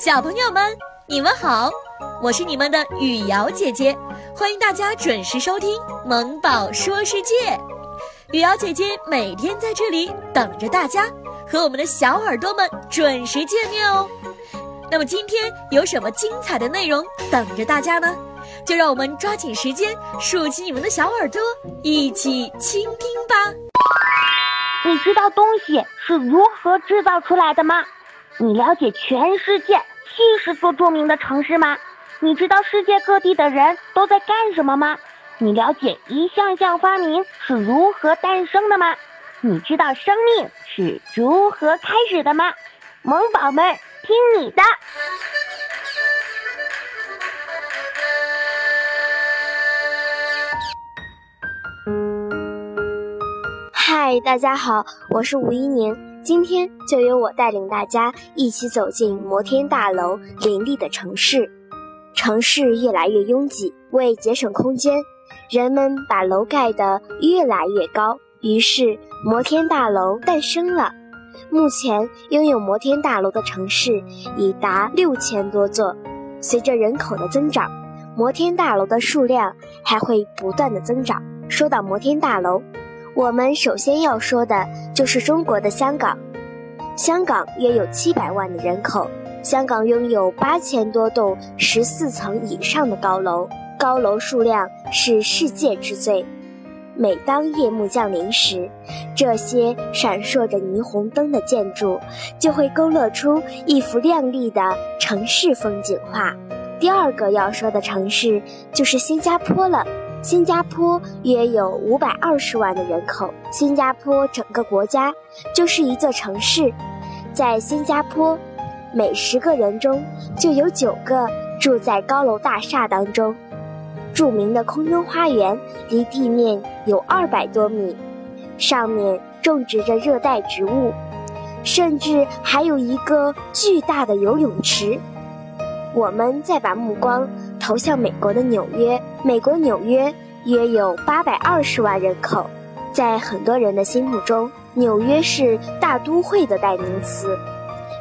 小朋友们，你们好，我是你们的雨瑶姐姐，欢迎大家准时收听《萌宝说世界》。雨瑶姐姐每天在这里等着大家，和我们的小耳朵们准时见面哦。那么今天有什么精彩的内容等着大家呢？就让我们抓紧时间，竖起你们的小耳朵，一起倾听吧。你知道东西是如何制造出来的吗？你了解全世界七十座著名的城市吗？你知道世界各地的人都在干什么吗？你了解一项项发明是如何诞生的吗？你知道生命是如何开始的吗？萌宝们，听你的！嗨，大家好，我是吴一宁。今天就由我带领大家一起走进摩天大楼林立的城市。城市越来越拥挤，为节省空间，人们把楼盖得越来越高，于是摩天大楼诞生了。目前拥有摩天大楼的城市已达六千多座。随着人口的增长，摩天大楼的数量还会不断的增长。说到摩天大楼，我们首先要说的就是中国的香港。香港约有七百万的人口，香港拥有八千多栋十四层以上的高楼，高楼数量是世界之最。每当夜幕降临时，这些闪烁着霓虹灯的建筑就会勾勒出一幅亮丽的城市风景画。第二个要说的城市就是新加坡了。新加坡约有五百二十万的人口，新加坡整个国家就是一座城市。在新加坡，每十个人中就有九个住在高楼大厦当中。著名的空中花园离地面有二百多米，上面种植着热带植物，甚至还有一个巨大的游泳池。我们再把目光投向美国的纽约，美国纽约约有八百二十万人口，在很多人的心目中，纽约是大都会的代名词。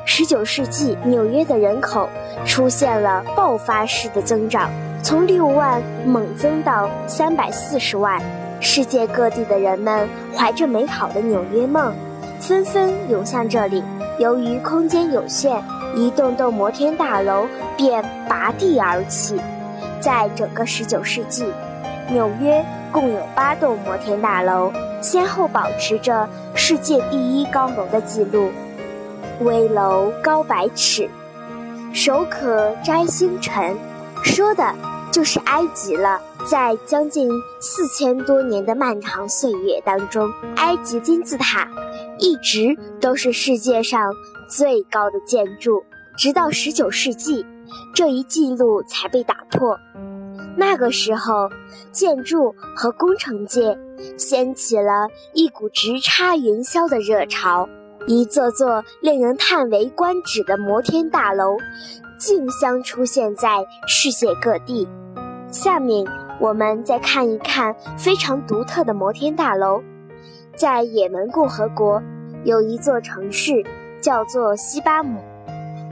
十九世纪，纽约的人口出现了爆发式的增长，从六万猛增到三百四十万。世界各地的人们怀着美好的纽约梦，纷纷涌向这里。由于空间有限。一栋栋摩天大楼便拔地而起。在整个19世纪，纽约共有八栋摩天大楼，先后保持着世界第一高楼的记录。危楼高百尺，手可摘星辰，说的就是埃及了。在将近四千多年的漫长岁月当中，埃及金字塔一直都是世界上。最高的建筑，直到十九世纪，这一记录才被打破。那个时候，建筑和工程界掀起了一股直插云霄的热潮，一座座令人叹为观止的摩天大楼竞相出现在世界各地。下面我们再看一看非常独特的摩天大楼，在也门共和国有一座城市。叫做西巴姆，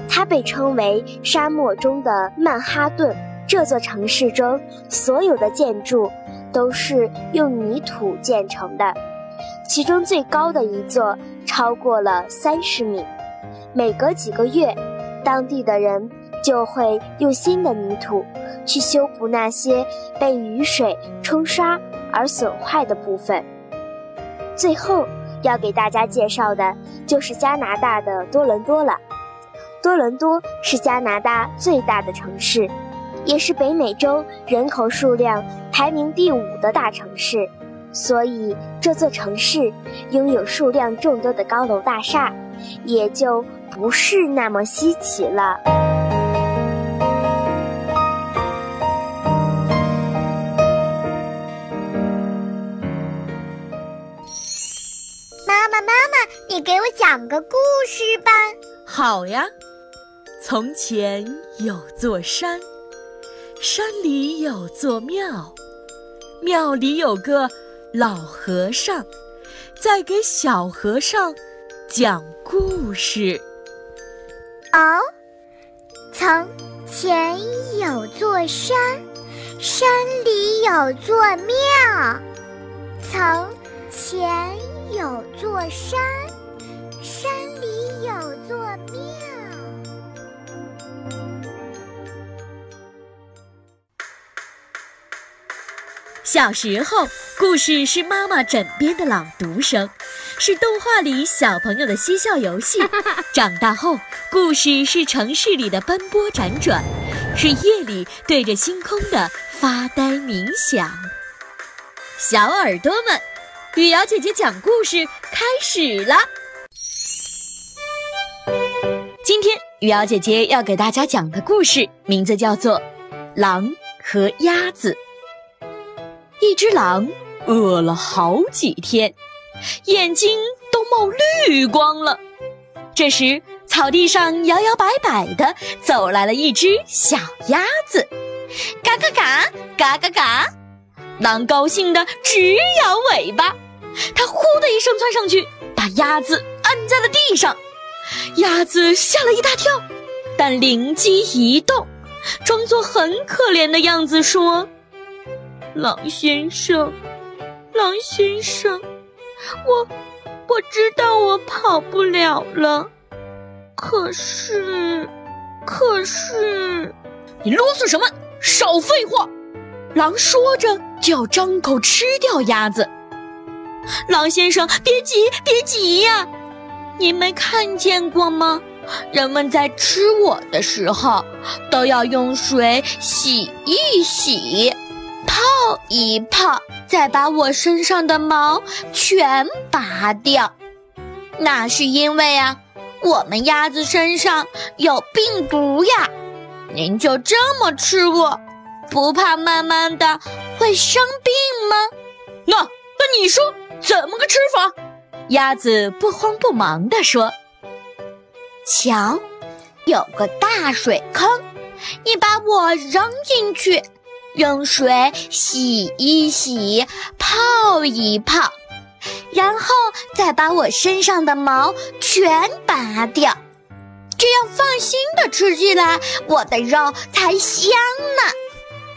它被称为沙漠中的曼哈顿。这座城市中所有的建筑都是用泥土建成的，其中最高的一座超过了三十米。每隔几个月，当地的人就会用新的泥土去修补那些被雨水冲刷而损坏的部分。最后。要给大家介绍的就是加拿大的多伦多了。多伦多是加拿大最大的城市，也是北美洲人口数量排名第五的大城市，所以这座城市拥有数量众多的高楼大厦，也就不是那么稀奇了。妈妈，妈妈你给我讲个故事吧。好呀。从前有座山，山里有座庙，庙里有个老和尚，在给小和尚讲故事。哦，从前有座山，山里有座庙。从前有座山，小时候，故事是妈妈枕边的朗读声，是动画里小朋友的嬉笑游戏；长大后，故事是城市里的奔波辗转，是夜里对着星空的发呆冥想。小耳朵们，雨瑶姐姐讲故事开始了。今天，雨瑶姐姐要给大家讲的故事名字叫做《狼和鸭子》。一只狼饿了好几天，眼睛都冒绿光了。这时，草地上摇摇摆摆的走来了一只小鸭子，嘎嘎嘎，嘎嘎嘎。狼高兴的直摇尾巴，它呼的一声窜上去，把鸭子按在了地上。鸭子吓了一大跳，但灵机一动，装作很可怜的样子说。狼先生，狼先生，我我知道我跑不了了，可是，可是，你啰嗦什么？少废话！狼说着就要张口吃掉鸭子。狼先生，别急，别急呀！你没看见过吗？人们在吃我的时候，都要用水洗一洗。泡一泡，再把我身上的毛全拔掉。那是因为啊，我们鸭子身上有病毒呀。您就这么吃我，不怕慢慢的会生病吗？那那你说怎么个吃法？鸭子不慌不忙地说：“瞧，有个大水坑，你把我扔进去。”用水洗一洗，泡一泡，然后再把我身上的毛全拔掉，这样放心的吃起来，我的肉才香呢。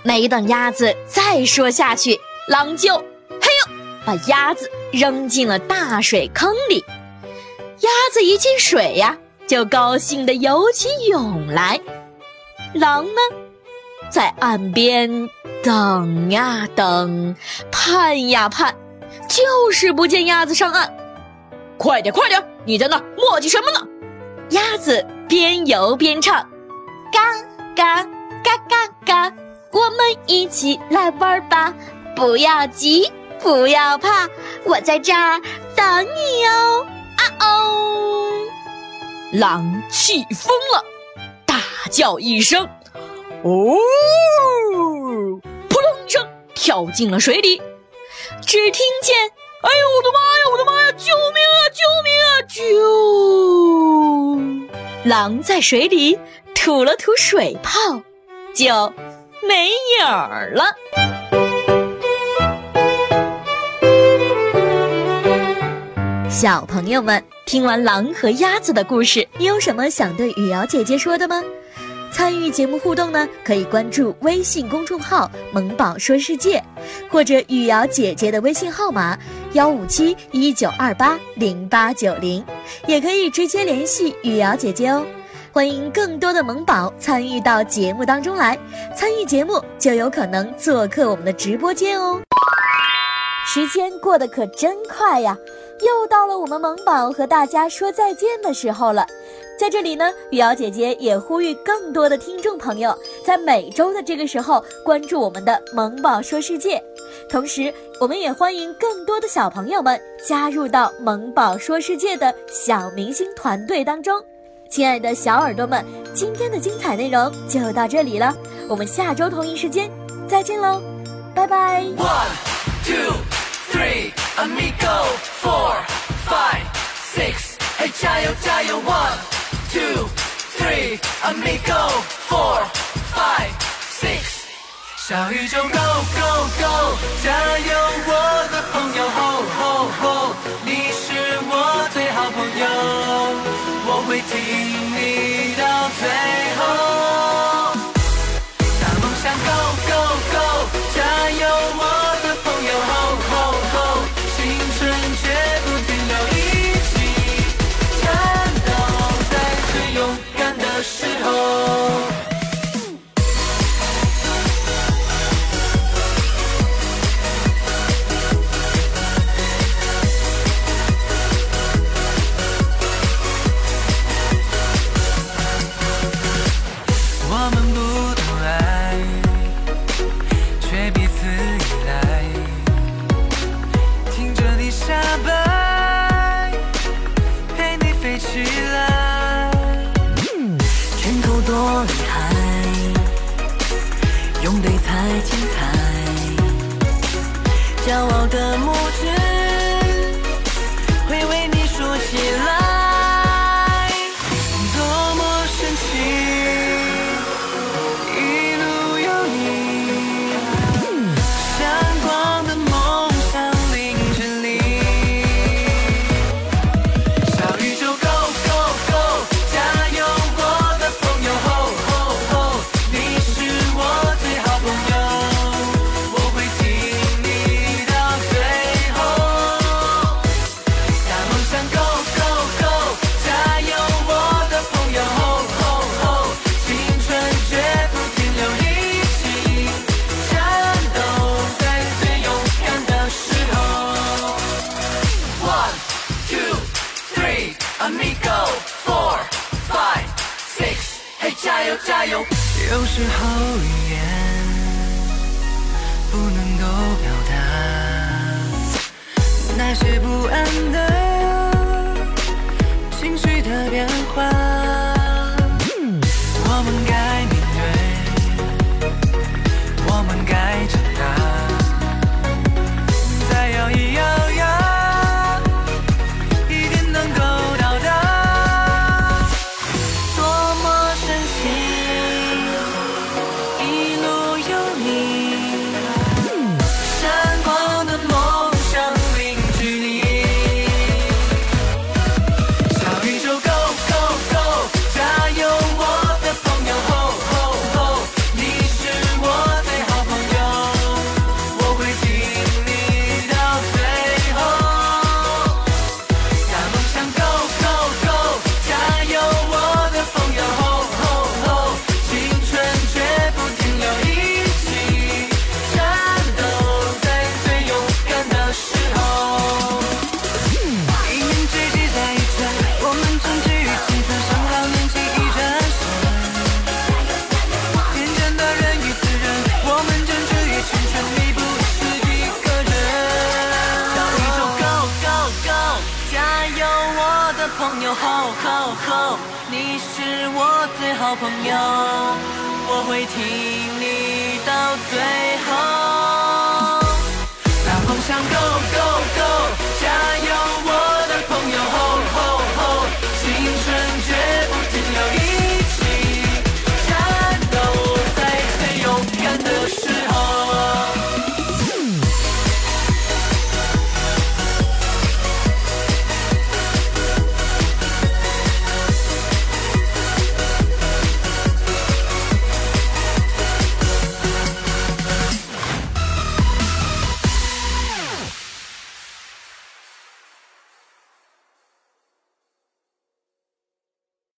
没等鸭子再说下去，狼就嘿呦，把鸭子扔进了大水坑里。鸭子一进水呀，就高兴的游起泳来。狼呢？在岸边等呀等，盼呀盼，就是不见鸭子上岸。快点，快点！你在那磨叽什么呢？鸭子边游边唱：嘎嘎嘎嘎嘎，我们一起来玩吧！不要急，不要怕，我在这儿等你哦！啊哦！狼气疯了，大叫一声。哦！扑通一声，跳进了水里。只听见：“哎呦，我的妈呀！我的妈呀！救命啊！救命啊！救！”狼在水里吐了吐水泡，就没影儿了。小朋友们，听完狼和鸭子的故事，你有什么想对雨瑶姐姐说的吗？参与节目互动呢，可以关注微信公众号“萌宝说世界”，或者雨瑶姐姐的微信号码幺五七一九二八零八九零，也可以直接联系雨瑶姐姐哦。欢迎更多的萌宝参与到节目当中来，参与节目就有可能做客我们的直播间哦。时间过得可真快呀，又到了我们萌宝和大家说再见的时候了。在这里呢，雨瑶姐姐也呼吁更多的听众朋友，在每周的这个时候关注我们的“萌宝说世界”，同时，我们也欢迎更多的小朋友们加入到“萌宝说世界”的小明星团队当中。亲爱的小耳朵们，今天的精彩内容就到这里了，我们下周同一时间再见喽，拜拜。One two three amigo four five six，嘿，加油加油！One。Amigo four five six，小宇宙 Go Go Go，加油我的朋友 Ho Ho Ho，你是我最好朋友，我会听你到最后。大梦想 Go Go。有时候语言不能够表达那些不安的朋友，好好好，你是我最好朋友，我会听你到最后。大梦想 Go Go。